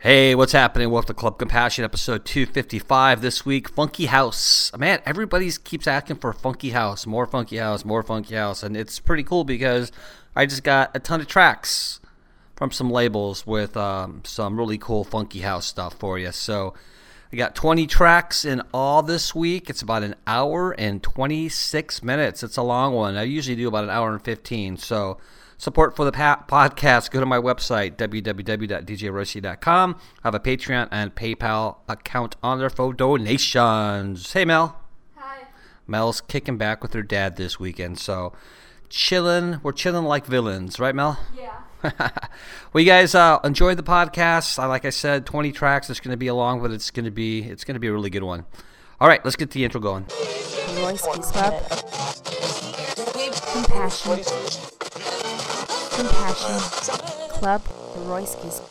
Hey, what's happening? Welcome to Club Compassion, episode 255 this week. Funky House. Man, everybody keeps asking for Funky House, more Funky House, more Funky House. And it's pretty cool because I just got a ton of tracks from some labels with um, some really cool Funky House stuff for you. So I got 20 tracks in all this week. It's about an hour and 26 minutes. It's a long one. I usually do about an hour and 15. So support for the pa- podcast, go to my website, www.djroyski.com. I have a Patreon and PayPal account on there for donations. Hey, Mel. Hi. Mel's kicking back with her dad this weekend, so chilling. We're chilling like villains, right, Mel? Yeah. well, you guys uh, enjoy the podcast. I, like I said, 20 tracks. It's going to be a long, but it's going to be it's going to be a really good one. All right, let's get the intro going. Royski's Club. Compassion. Compassion. Club Royski's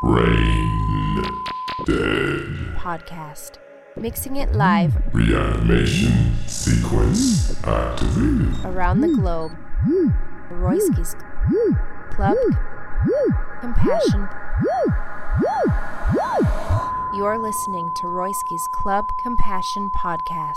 Brain dead. podcast. Mixing it live Reanimation sequence activated. around the globe. Royski's Club Compassion. You're listening to Royski's Club Compassion podcast.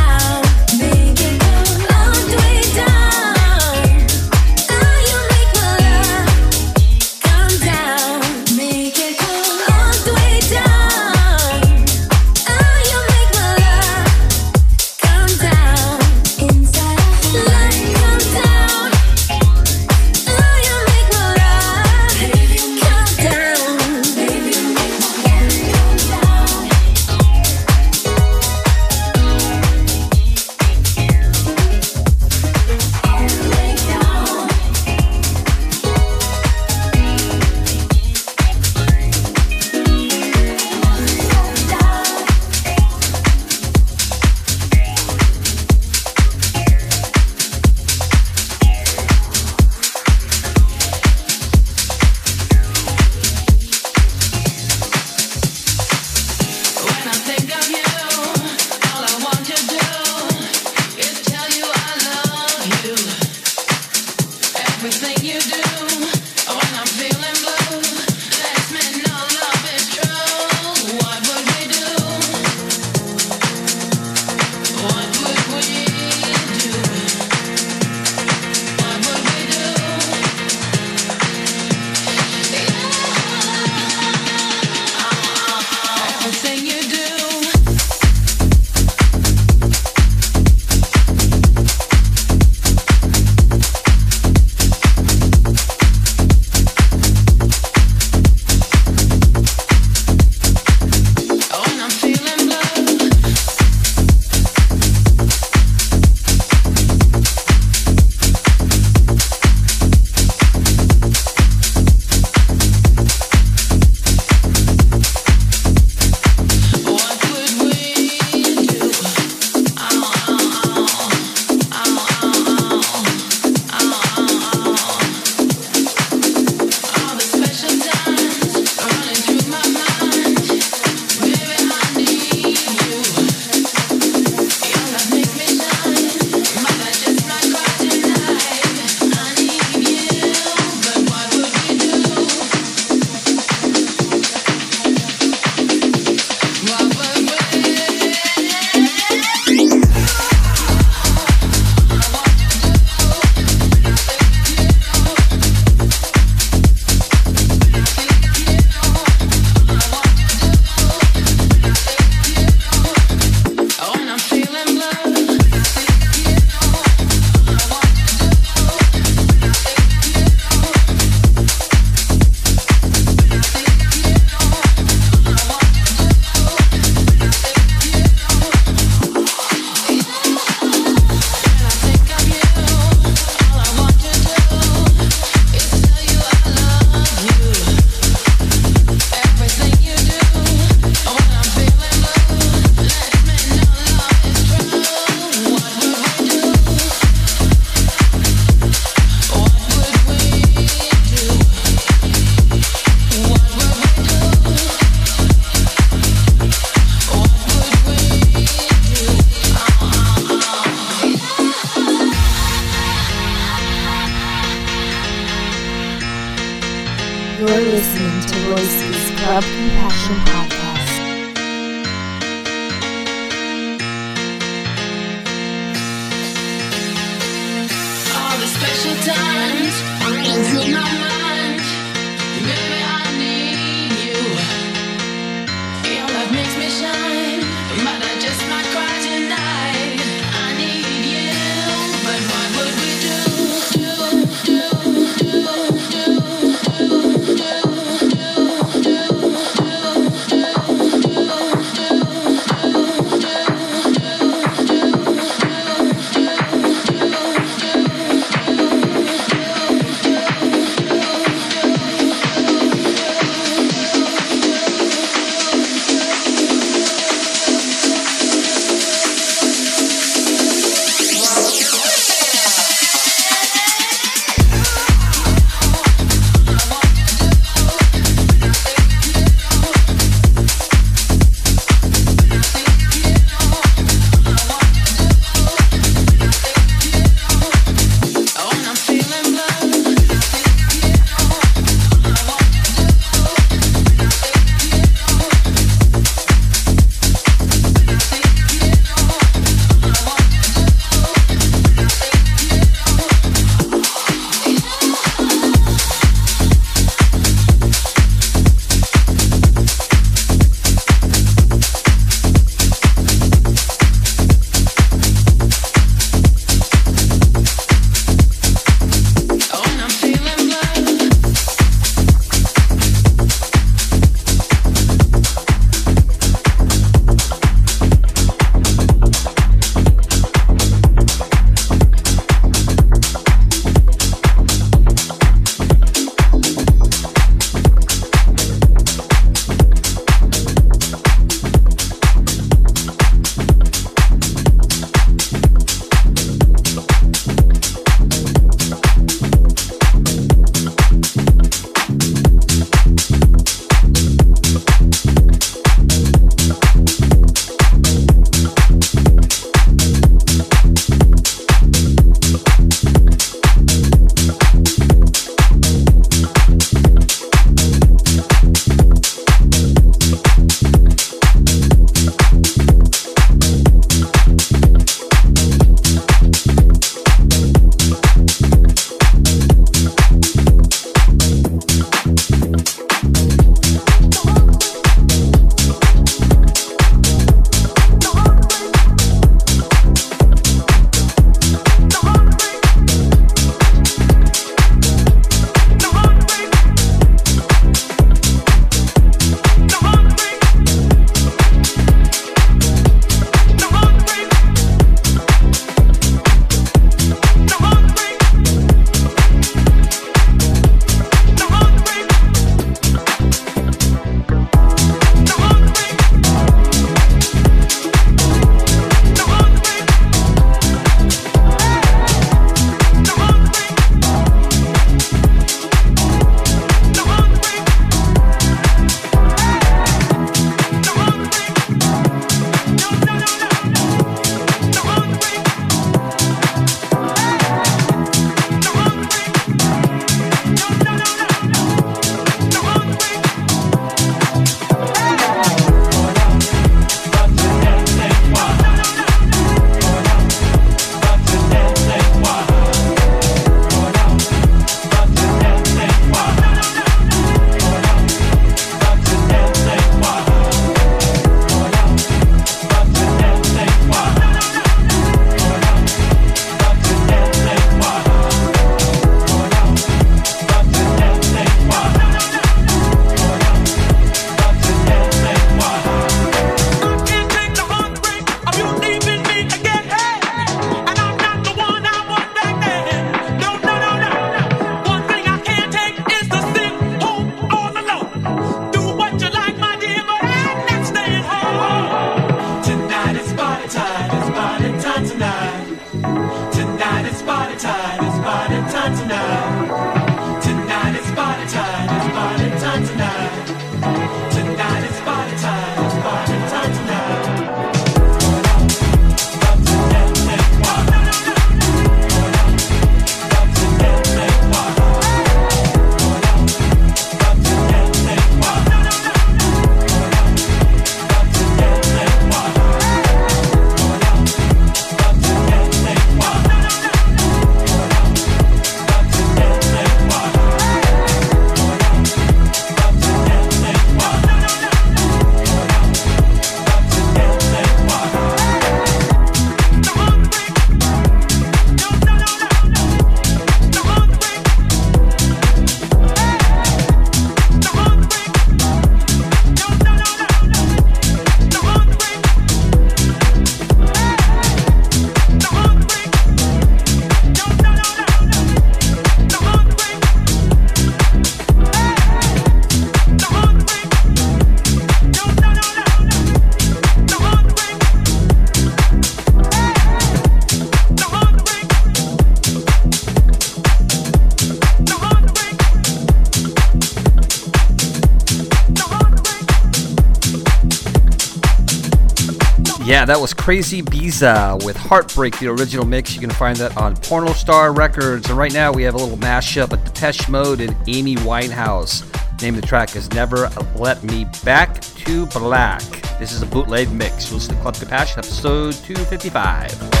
that was Crazibiza with Heartbreak, the original mix. You can find that on Pornostar Records. And right now we have a little mashup of Depeche Mode and Amy Winehouse. The name of the track is Never Let Me Back to Black. This is a bootleg mix. Listen to Club Compassion, episode 255.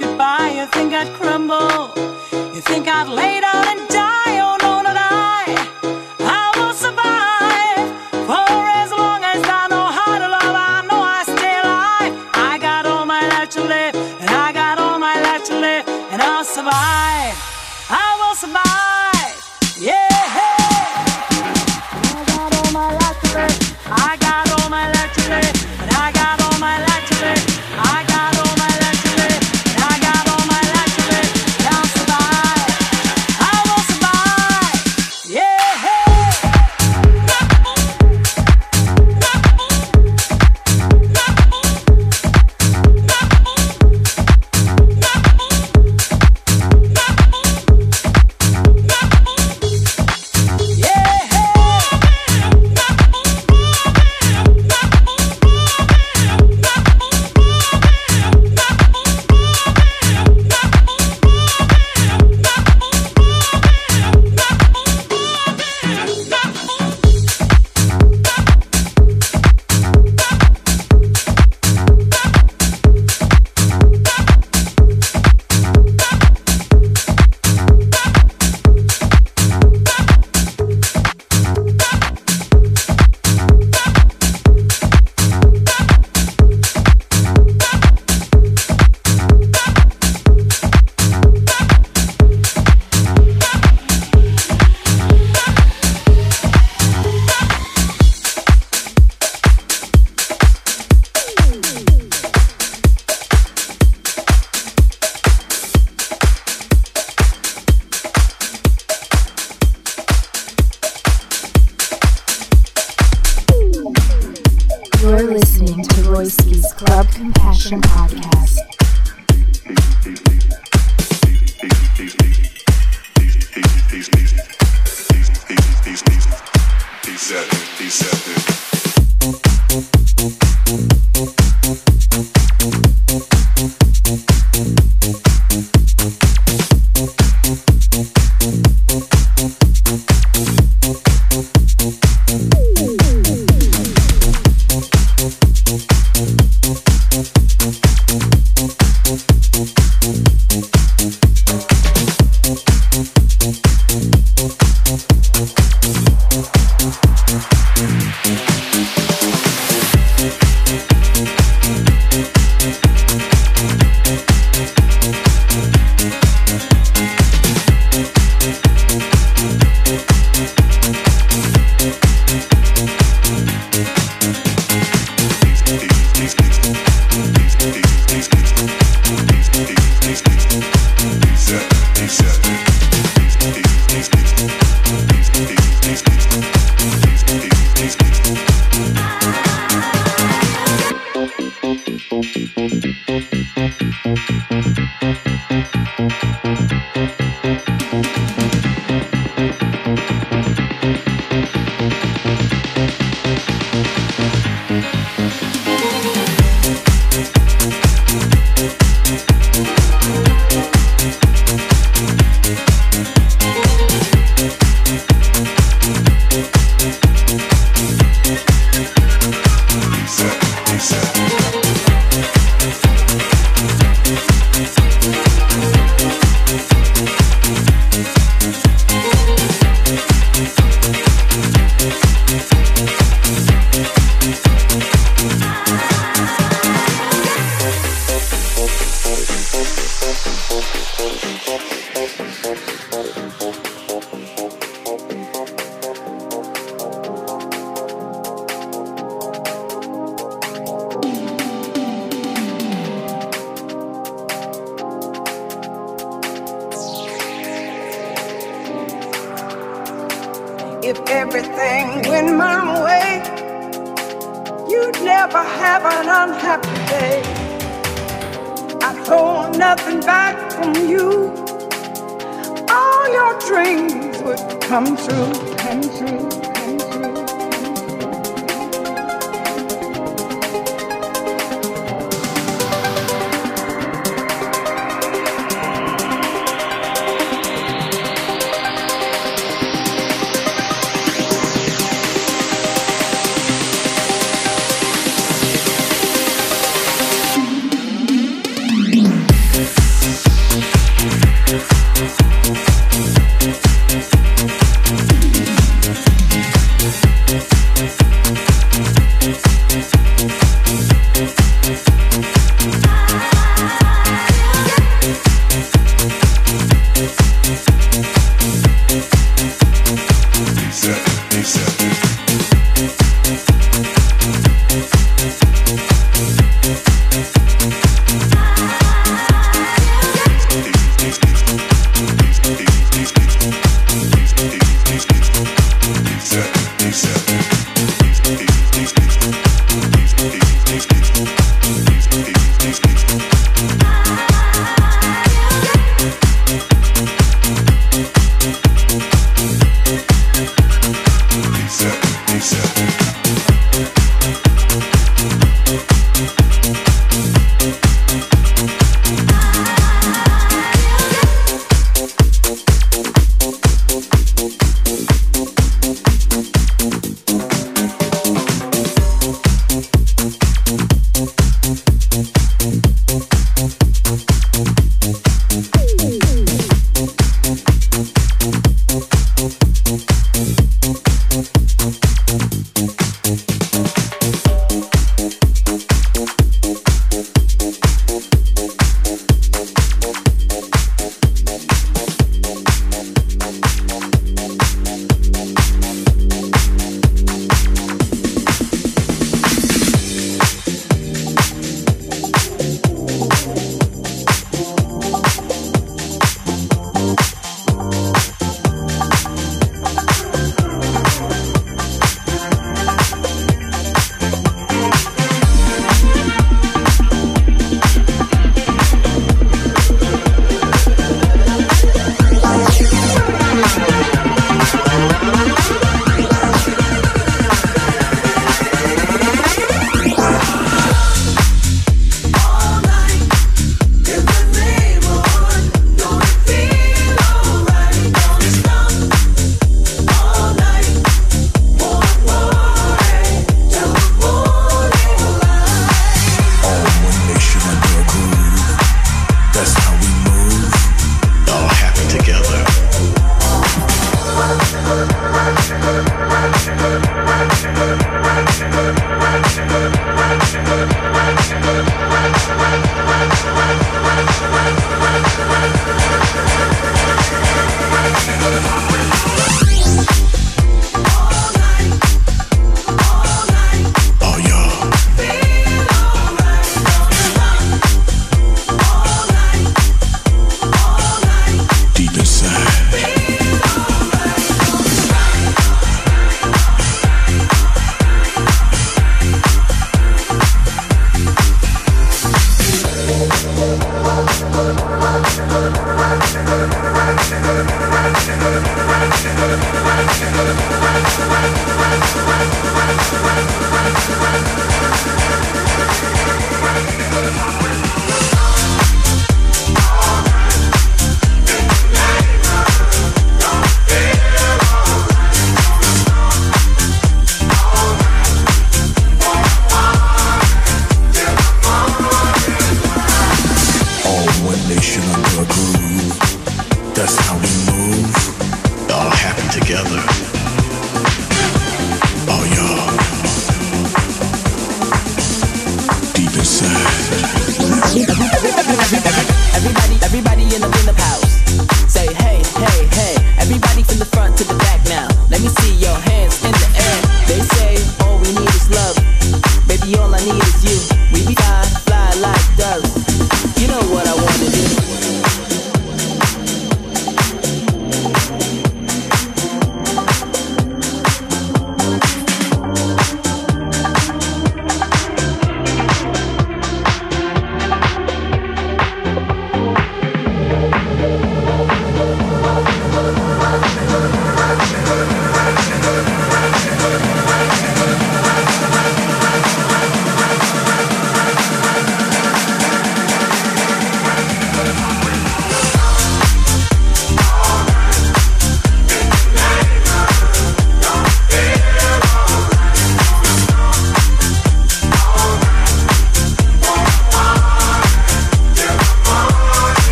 Goodbye. You think I'd crumble. You think I'd lay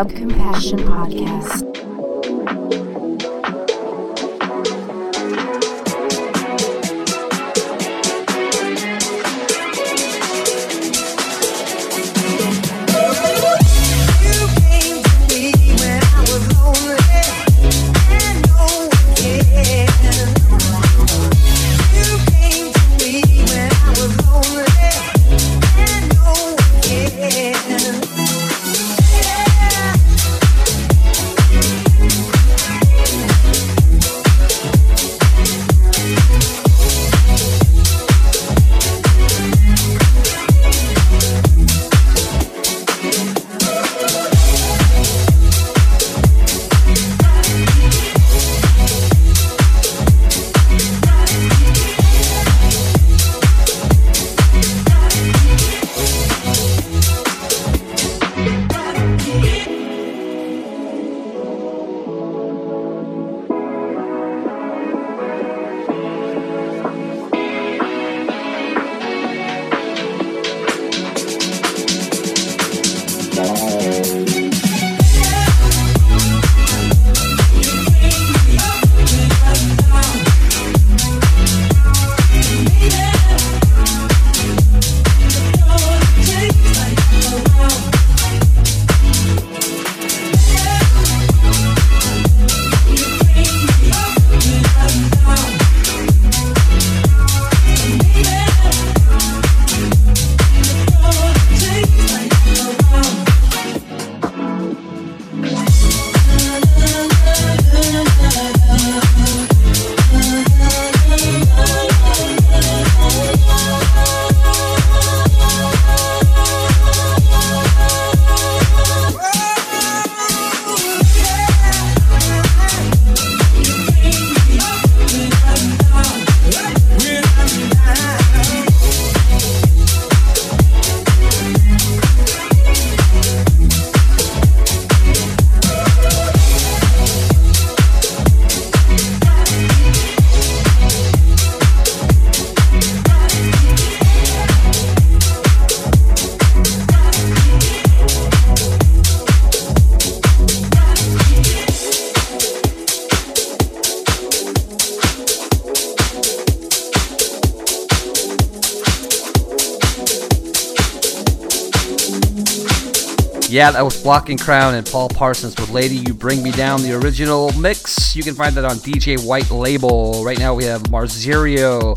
Club Compassion Podcast. Yeah, that was Block and Crown and Paul Parsons with Lady You Bring Me Down, the original mix. You can find that on DJ White Label. Right now we have Marzirio,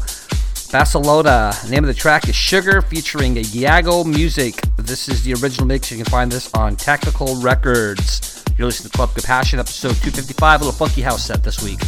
Barcelona. The name of the track is Sugar featuring Iago Music. This is the original mix. You can find this on Tactical Records. You're listening to Club Compassion, episode 255, a little funky house set this week.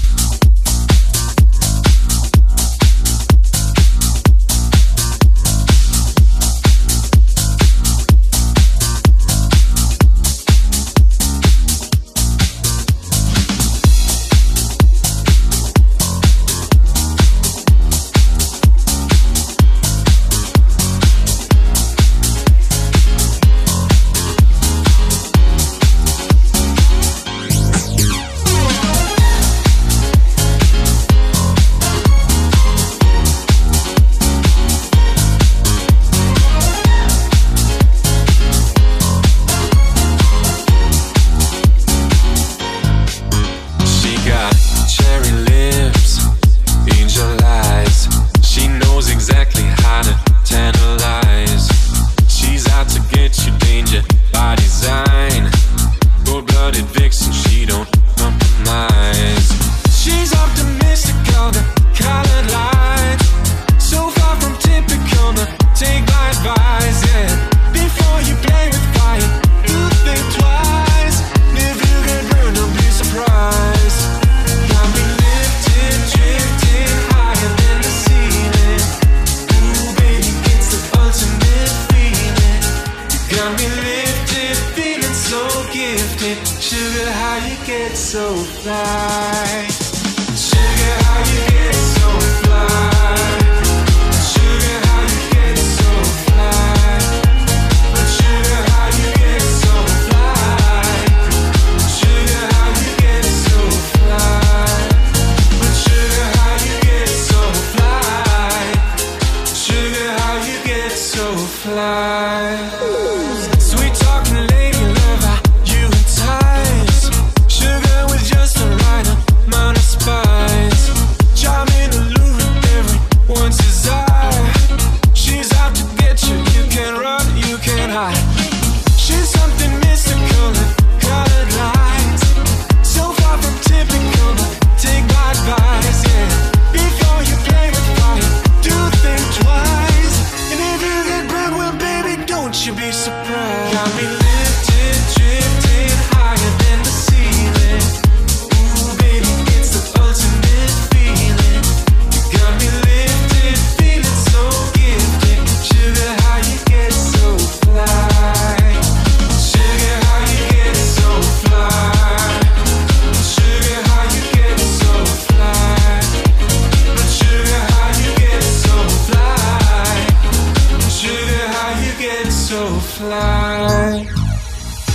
so fly.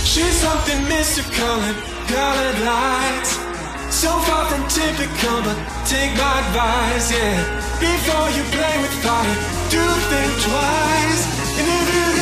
She's something mystical and colored lights. So far from typical, but take my advice, yeah. Before you play with fire, do think twice. And if you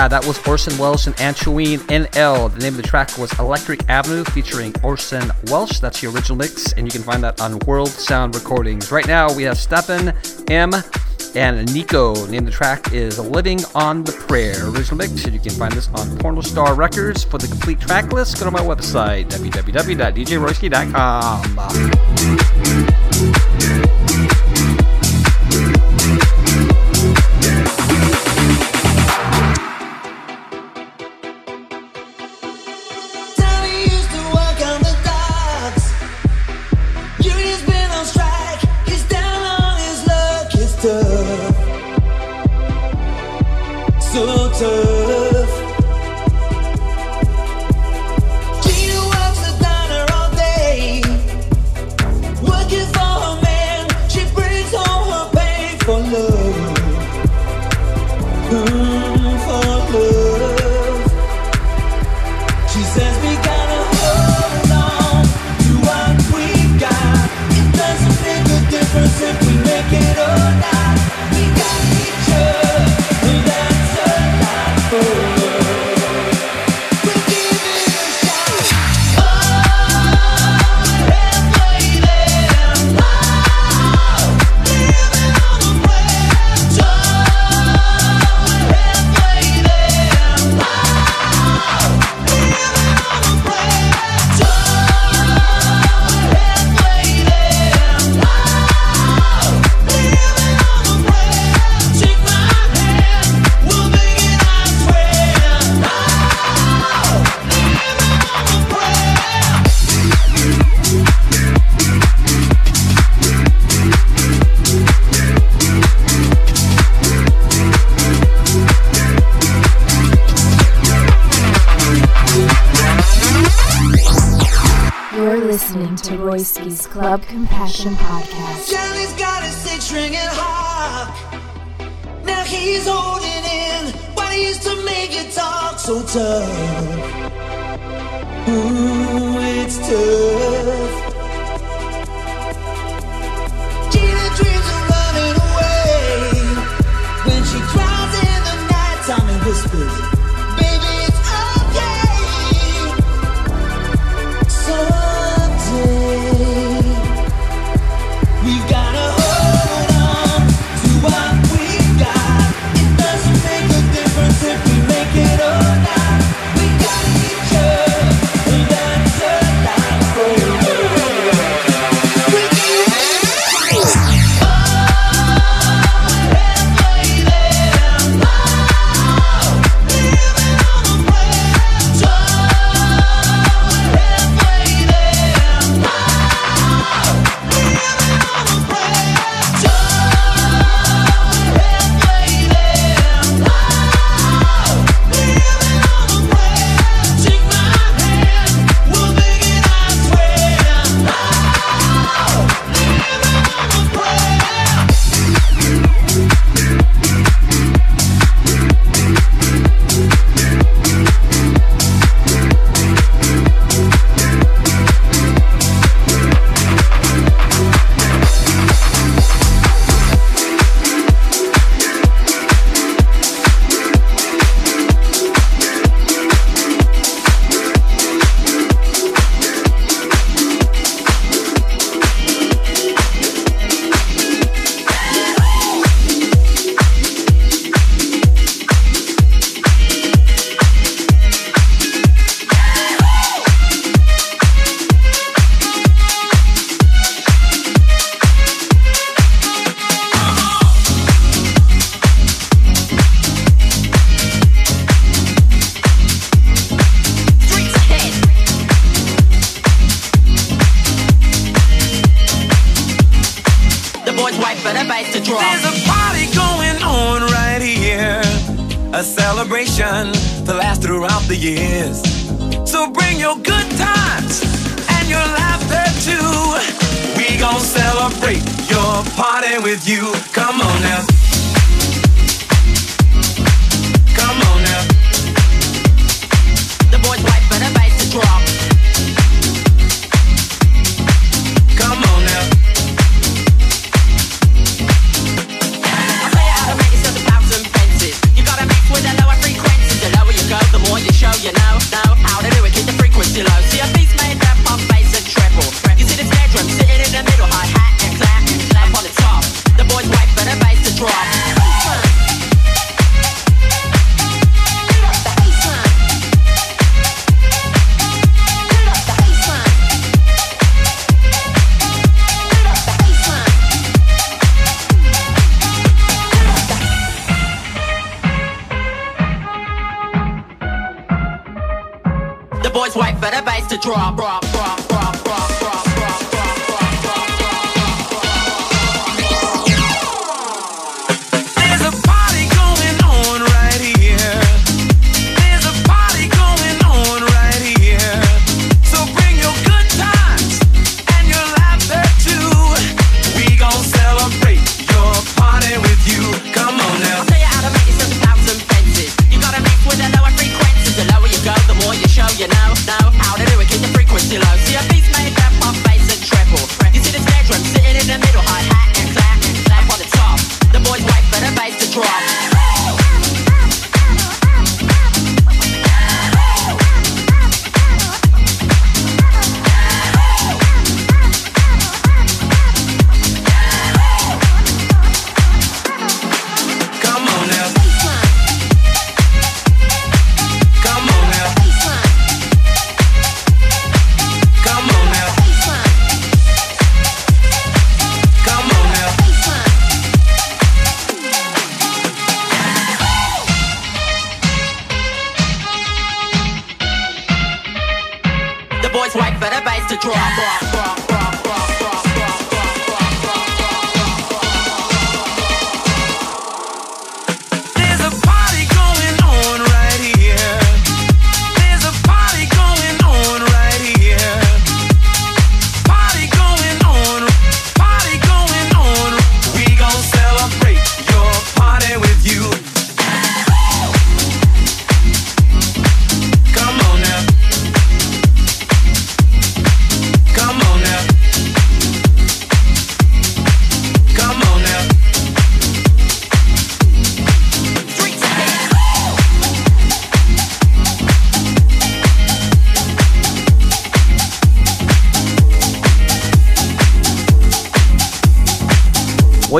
Yeah, that was Orson Welsh and Anchoine NL. The name of the track was Electric Avenue featuring Orson Welsh. That's the original mix, and you can find that on World Sound Recordings. Right now, we have Stefan M. and Nico. The name of the track is Living on the Prayer. Original mix, and you can find this on Pornostar Records. For the complete track list, go to my website, www.djroyski.com. Royski's Club Compassion Podcast. Johnny's got a six harp. Now he's holding in what he used to make it talk so tough. Ooh, it's tough. A celebration to last throughout the years. So bring your good times and your laughter too. We gon' celebrate your party with you. Come on now.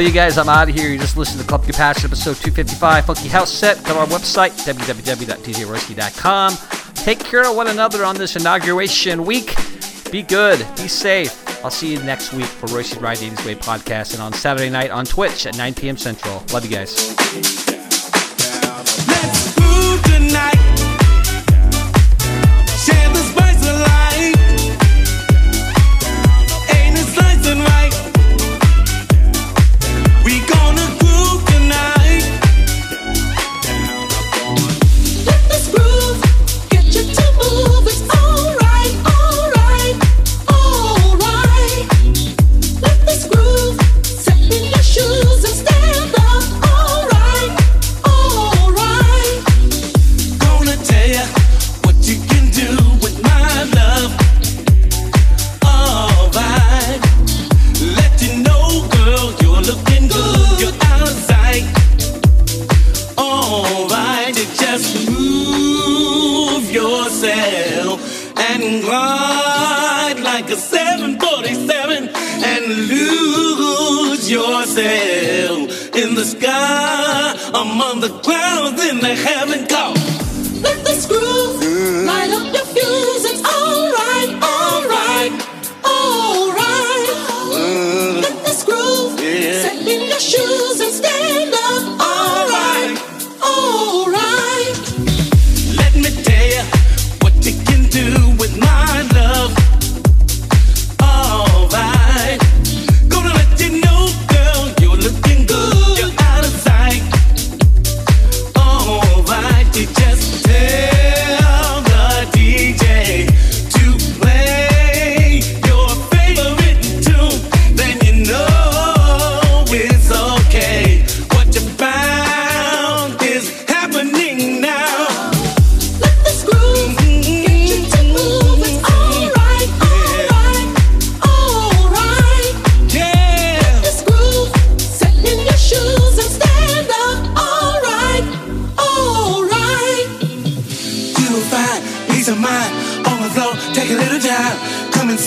Well, you guys, I'm out of here. You just listened to Club Compassion episode 255, Funky House Set. Go to our website, www.djroyski.com. Take care of one another on this inauguration week. Be good. Be safe. I'll see you next week for Royce's Ride Davies Way podcast and on Saturday night on Twitch at 9 p.m. Central. Love you guys.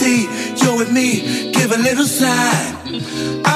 see you with me give a little sign. I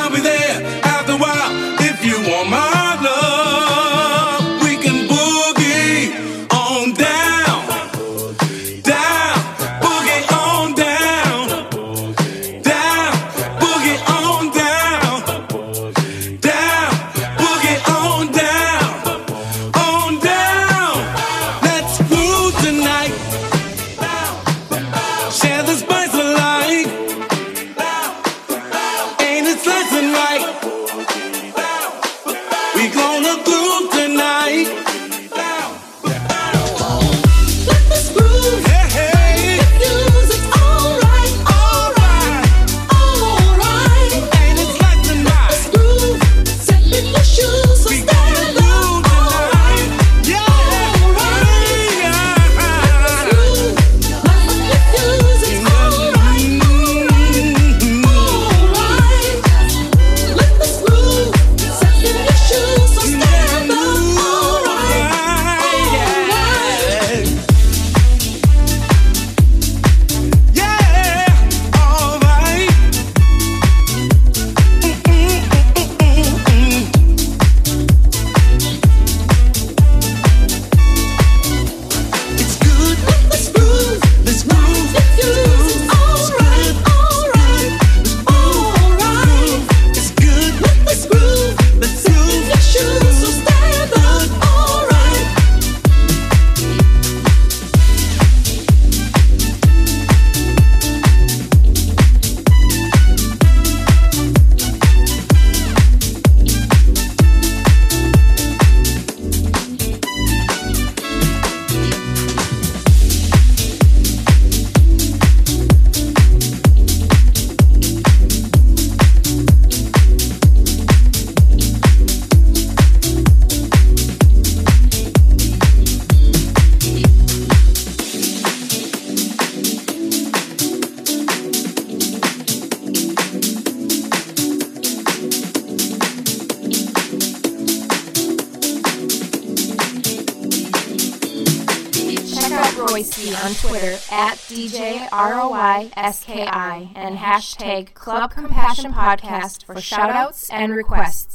hashtag Club Compassion Podcast for shoutouts and requests.